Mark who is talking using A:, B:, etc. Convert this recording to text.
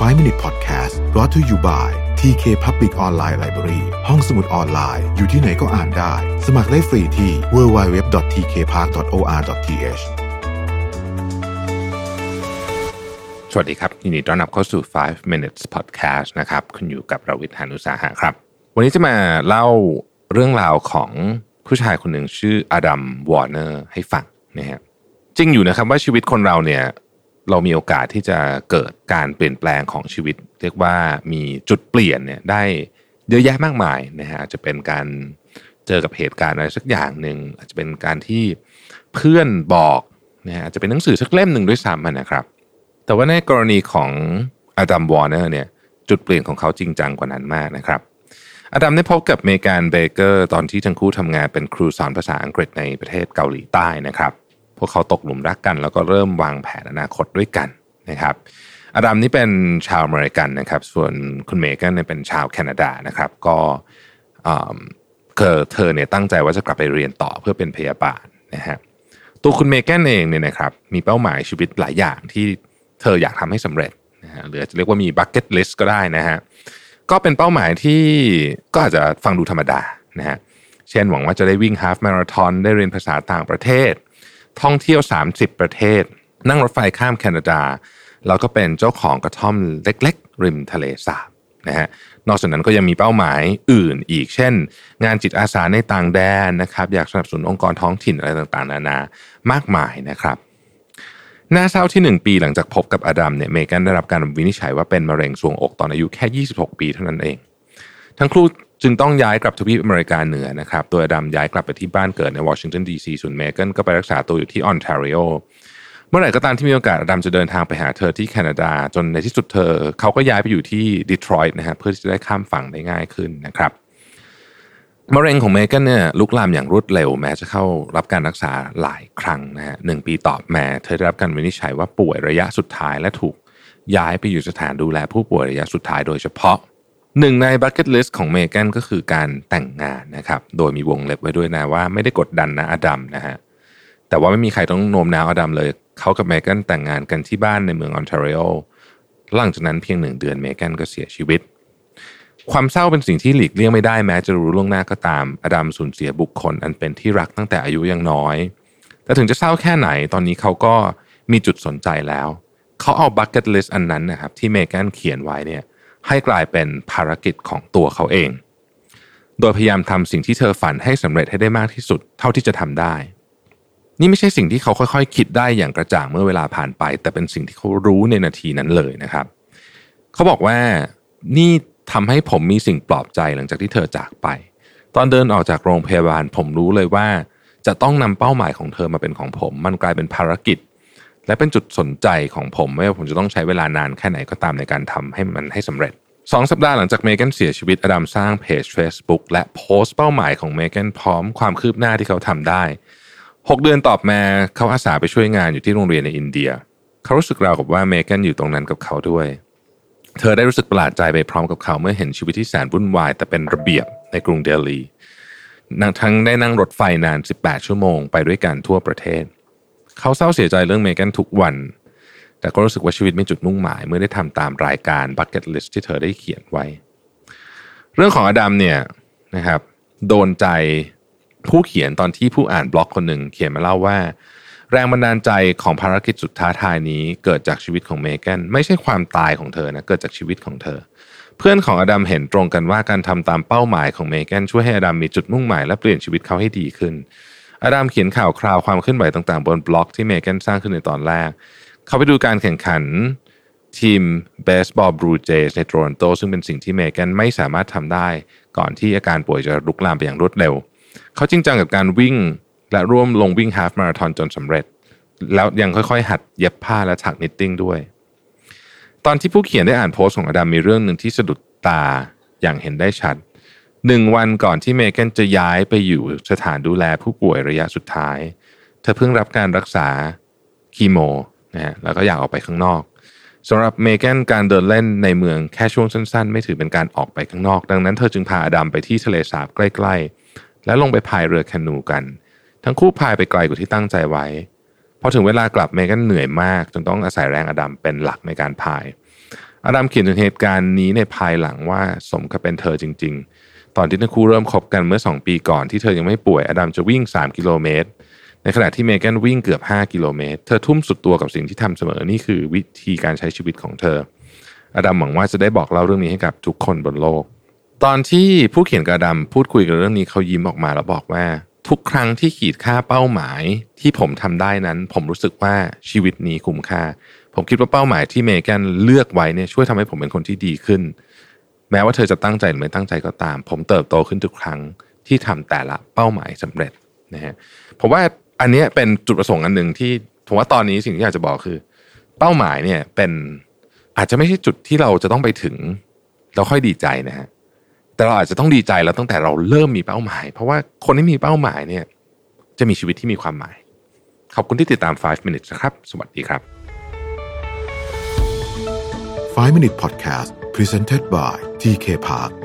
A: 5 Minute Podcast brought to you by TK Public Online Library ห้องสมุดออนไลน์ อยู่ที่ไหนก็อ่านได้ สมัครได้ฟรีที่ www.tkpark.or.th
B: สวัสดีครับ ยินดีต้อนรับเข้าสู่ 5 minutes podcast นะครับคุณอยู่กับประวิทยานุสาหะครับ วันนี้จะมาเล่าเรื่องราวของผู้ชายคนหนึ่งชื่ออดัมวอร์เนอร์ให้ฟังนะฮะจริงอยู่นะครับว่าชีวิตคนเราเนี่ย เรามีโอกาสที่จะเกิดการเปลี่ยนแปลงของชีวิต เรียกว่ามีจุดเปลี่ยนเนี่ยได้เยอะแยะมากมายนะฮะอาจจะเป็นการเจอกับเหตุการณ์อะไรสักอย่างหนึ่งอาจจะเป็นการที่เพื่อนบอกนะฮะอาจจะเป็นหนังสือสักเล่มหนึ่งด้วยซ้ำนะครับ แต่ว่าในกรณีของอดัมวอร์เนอร์เนี่ยจุดเปลี่ยนของเขาจริงจังกว่านั้นมากนะครับอดัมได้พบกับเมแกนเบเกอร์ตอนที่ทั้งคู่ทำงานเป็นครูสอนภาษาอังกฤษในประเทศเกาหลีใต้นะครับ พวกเขาตกหลุมรักกัน แล้วก็เริ่มวางแผนอนาคตด้วยกันนะครับอดัมนี่เป็นชาวอเมริกันนะครับ ส่วนคุณเมแกนเนี่ยเป็นชาวแคนาดานะครับ ก็เธอเธอเนี่ยตั้งใจว่าจะกลับไปเรียนต่อเพื่อเป็นพยาบาลนะฮะตัวคุณเมแกนเองเนี่ยนะครับมีเป้าหมายชีวิตหลายอย่างที่เธออยากทำให้สำเร็จนะฮะหรือจะเรียกว่ามี bucket list ก็ได้นะฮะก็เป็นเป้าหมายที่ก็อาจจะฟังดูธรรมดานะฮะเช่นหวังว่าจะได้วิ่งฮาฟมาราทอนได้เรียนภาษาต่างประเทศ ท่องเที่ยว 30 ประเทศ นั่งรถไฟข้ามแคนาดา แล้วก็เป็นเจ้าของกระท่อมเล็ก ๆ ริมทะเลสาบนะฮะนอกจากนั้นก็ยังมีเป้าหมายอื่นอีก เช่น งานจิตอาสาในต่างแดนนะครับ อยากสนับสนุนองค์กรท้องถิ่นอะไรต่างๆ นานามากมายนะครับน่าเศร้าที่ 1 ปีหลังจากพบกับอดัมเนี่ยเมแกนได้รับการวินิจฉัยว่าเป็นมะเร็งทรวงอกตอนอายุแค่ 26 ปีเท่านั้นเอง ทั้งคู่ จึงต้องย้ายกลับทวีปอเมริกาเหนือนะครับ ตัวอดัมย้ายกลับไปที่บ้านเกิดในวอชิงตันดีซีส่วนเมแกนก็ไปรักษาตัวอยู่ที่ออนแทรีโอเมื่อไหร่ก็ตามที่มีโอกาสอดัมจะเดินทางไปหาเธอที่แคนาดา จนในที่สุดเธอเขาก็ย้ายไปอยู่ที่ดีทรอยต์นะฮะเพื่อที่จะได้ข้ามฝั่งได้ง่ายขึ้นนะครับมะเร็งของเมแกนเนี่ยลุกลามอย่างรวดเร็วแม้จะเข้ารับการรักษาหลายครั้งนะฮะหนึ่งปีต่อมาเธอได้รับการวินิจฉัยว่าป่วยระยะสุดท้ายและถูกย้ายไปอยู่สถานดูแลผู้ป่วยระยะสุดท้ายโดยเฉพาะ หนึ่งใน bucket list ของเมแกนก็คือการแต่งงานนะครับ โดยมีวงเล็บไว้ด้วยนะว่าไม่ได้กดดันนะอดัมนะฮะ แต่ว่าไม่มีใครต้องโน้มน้าวอดัมเลย เขากับเมแกนแต่งงานกันที่บ้านในเมืองออนแทรีโอ หลังจากนั้นเพียงหนึ่งเดือนเมแกนก็เสียชีวิต ความเศร้าเป็นสิ่งที่หลีกเลี่ยงไม่ได้แม้จะรู้ล่วงหน้าก็ตาม อดัมสูญเสียบุคคลอันเป็นที่รักตั้งแต่อายุยังน้อย แต่ถึงจะเศร้าแค่ไหนตอนนี้เขาก็มีจุดสนใจแล้ว เขาเอา bucket list อันนั้นนะครับที่เมแกนเขียนไว้เนี่ย ให้กลายเป็นภารกิจของตัวเขาเอง โดยพยายามทำสิ่งที่เธอฝันให้สำเร็จให้ได้มากที่สุดเท่าที่จะทำได้ นี่ไม่ใช่สิ่งที่เขาค่อยๆ คิดได้อย่างกระจ่างเมื่อเวลาผ่านไป แต่เป็นสิ่งที่เขารู้ในนาทีนั้นเลยนะครับ เขาบอกว่านี่ทำให้ผมมีสิ่งปลอบใจหลังจากที่เธอจากไป ตอนเดินออกจากโรงพยาบาลผมรู้เลยว่า จะต้องนำเป้าหมายของเธอมาเป็นของผม มันกลายเป็นภารกิจ และเป็นจุดสนใจของผมไม่ว่าผมจะต้องใช้เวลานานแค่ไหนก็ตามในการทำให้มันให้สำเร็จสองสัปดาห์หลังจากเมแกนเสียชีวิตอดัมสร้างเพจ Facebook และโพสต์เป้าหมายของเมแกนพร้อมความคืบหน้าที่เขาทำได้ 6 เดือนตอบมาเขาอาสาไปช่วยงานอยู่ที่โรงเรียนในอินเดีย เขารู้สึกราวกับว่าเมแกนอยู่ตรงนั้นกับเขาด้วย เธอได้รู้สึกประหลาดใจไปพร้อมกับเขาเมื่อเห็นชีวิตที่แสนวุ่นวาย แต่เป็นระเบียบในกรุงเดลีทั้งได้นั่งรถไฟนาน 18 ชั่วโมงไปด้วยกันทั่วประเทศ เขาเศร้าเสียใจเรื่องเมแกนทุกวัน แต่ก็รู้สึกว่าชีวิตไม่จุดมุ่งหมาย เมื่อได้ทำตามรายการ Bucket List ที่เธอได้เขียนไว้ เรื่องของอดัมเนี่ยนะครับโดนใจผู้เขียนตอนที่ผู้อ่านบล็อกคนหนึ่งเขียนมาเล่าว่า แรงบันดาลใจของภารกิจสุดท้าทายนี้เกิดจากชีวิตของเมแกนไม่ใช่ความตายของเธอนะเกิดจากชีวิตของเธอ เพื่อนของอดัมเห็นตรงกันว่าการทำตามเป้าหมายของเมแกนช่วยให้อดัมมีจุดมุ่งหมายและเปลี่ยนชีวิตเขาให้ดีขึ้น อดัมเขียนข่าวคราวความเคลื่อนไหวต่างๆ บนบล็อกที่เมแกนสร้างขึ้นในตอนแรก เขาไปดูการแข่งขันทีมเบสบอลบรูเจสในโตรอนโต ซึ่งเป็นสิ่งที่เมแกนไม่สามารถทำได้ ก่อนที่อาการป่วยจะลุกลามไปอย่างรวดเร็ว เขาจริงจังกับการวิ่งและร่วมลงวิ่ง half marathon จนสำเร็จ แล้วยังค่อยๆ หัดเย็บผ้าและถัก knitting ด้วย ตอนที่ผู้เขียนได้อ่านโพสต์ของอดัมมีเรื่องหนึ่งที่สะดุดตาอย่างเห็นได้ชัด หนึ่งวันก่อนที่เมแกนจะย้ายไปอยู่สถานดูแลผู้ป่วยระยะสุดท้าย เธอเพิ่งรับการรักษาคีโมนะฮะแล้วก็อยากออกไปข้างนอกสำหรับเมแกนการเดินเล่นในเมืองแค่ช่วงสั้นๆ ไม่ถือเป็นการออกไปข้างนอก ดังนั้นเธอจึงพาอดัมไปที่ทะเลสาบใกล้ๆ และลงไปพายเรือแคนูกัน ทั้งคู่พายไปไกลกว่าที่ตั้งใจไว้พอถึงเวลากลับเมแกนเหนื่อยมาก จนต้องอาศัยแรงอดัมเป็นหลักในการพายอดัมเขียนถึงเหตุการณ์นี้ในภายหลังว่าสมกับเป็นเธอจริง ๆ ตอนที่ทั้งคู่เริ่มคบกันเมื่อ 2 ปีก่อนที่เธอยังไม่ป่วยอดัมจะวิ่ง 3 กิโลเมตร ในขณะที่เมแกนวิ่งเกือบ 5 กิโลเมตร เธอทุ่มสุดตัวกับสิ่งที่ทำเสมอนี่คือวิธีการใช้ชีวิตของเธอ อดัมหวังว่าจะได้บอกเล่าเรื่องนี้ให้กับทุกคนบนโลก ตอนที่ผู้เขียนกระดำพูดคุยกันเรื่องนี้เขายิ้มออกมาแล้วบอกว่า ทุกครั้งที่ขีดค่าเป้าหมายที่ผมทำได้นั้น ผมรู้สึกว่าชีวิตนี้คุ้มค่า ผมคิดว่าเป้าหมายที่เมแกนเลือกไว้เนี่ยช่วยทำให้ผมเป็นคนที่ดีขึ้น แม้ว่าเธอจะตั้งใจหรือไม่ตั้งใจก็ตาม ผมเติบโตขึ้นทุกครั้งที่ทำแต่ละเป้าหมายสำเร็จนะฮะผมว่าอันนี้เป็นจุดประสงค์อันหนึ่งที่ผมว่าตอนนี้สิ่งที่อยากจะบอกคือ เป้าหมายเนี่ยเป็นอาจจะไม่ใช่จุดที่เราจะต้องไปถึง เราค่อยดีใจนะฮะแต่เราอาจจะต้องดีใจแล้วตั้งแต่เราเริ่มมีเป้าหมาย เพราะว่าคนที่มีเป้าหมายเนี่ย จะมีชีวิตที่มีความหมาย ขอบคุณที่ติดตาม 5 minutes นะครับ สวัสดีครับ
A: 5 Minute Podcast Presented by TK Park